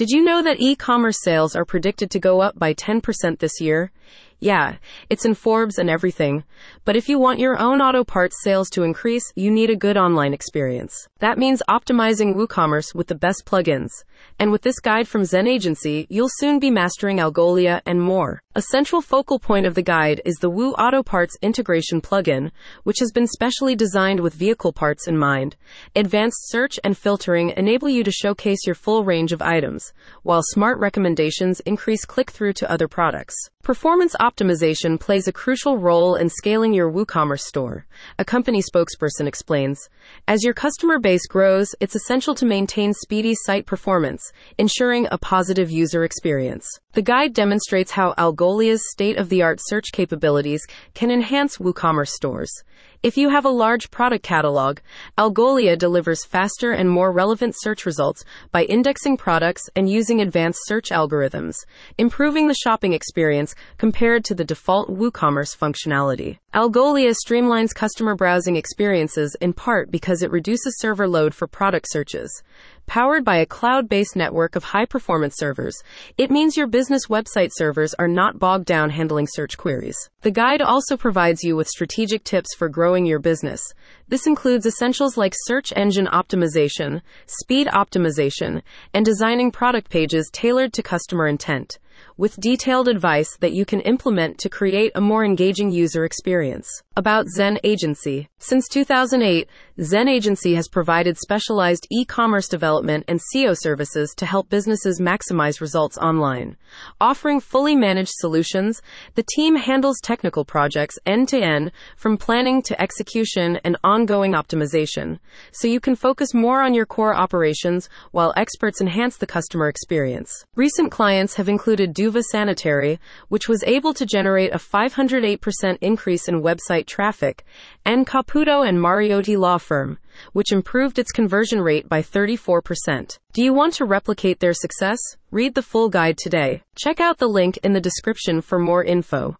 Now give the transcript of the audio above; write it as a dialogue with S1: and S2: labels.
S1: Did you know that e commerce sales are predicted to go up by 10% this year? Yeah, it's in Forbes and everything. But if you want your own auto parts sales to increase, you need a good online experience. That means optimizing WooCommerce with the best plugins. And with this guide from Zen Agency, you'll soon be mastering Algolia and more. A central focal point of the guide is the Woo Auto Parts Integration plugin, which has been specially designed with vehicle parts in mind. Advanced search and filtering enable you to showcase your full range of items, while smart recommendations increase click through to other products. Performance optimization plays a crucial role in scaling your WooCommerce store. A company spokesperson explains As your customer base grows, it's essential to maintain speedy site performance, ensuring a positive user experience. The guide demonstrates how Algolia's state of the art search capabilities can enhance WooCommerce stores. If you have a large product catalog, Algolia delivers faster and more relevant search results by indexing products and using advanced search algorithms, improving the shopping experience compared to the default WooCommerce functionality. Algolia streamlines customer browsing experiences in part because it reduces server load for product searches. Powered by a cloud based network of high performance servers, it means your business website servers are not bogged down handling search queries. The guide also provides you with strategic tips for growing your business. This includes essentials like search engine optimization, speed optimization, and designing product pages tailored to customer intent with detailed advice that you can implement to create a more engaging user experience. About Zen Agency. Since 2008, Zen Agency has provided specialized e commerce development and SEO services to help businesses maximize results online. Offering fully managed solutions, the team handles technical projects end to end, from planning to execution and ongoing optimization, so you can focus more on your core operations while experts enhance the customer experience. Recent clients have included Duva Sanitary, which was able to generate a 508% increase in website traffic, and Caputo and Mariotti Law Firm, which improved its conversion rate by 34%. Do you want to replicate their success? Read the full guide today. Check out the link in the description for more info.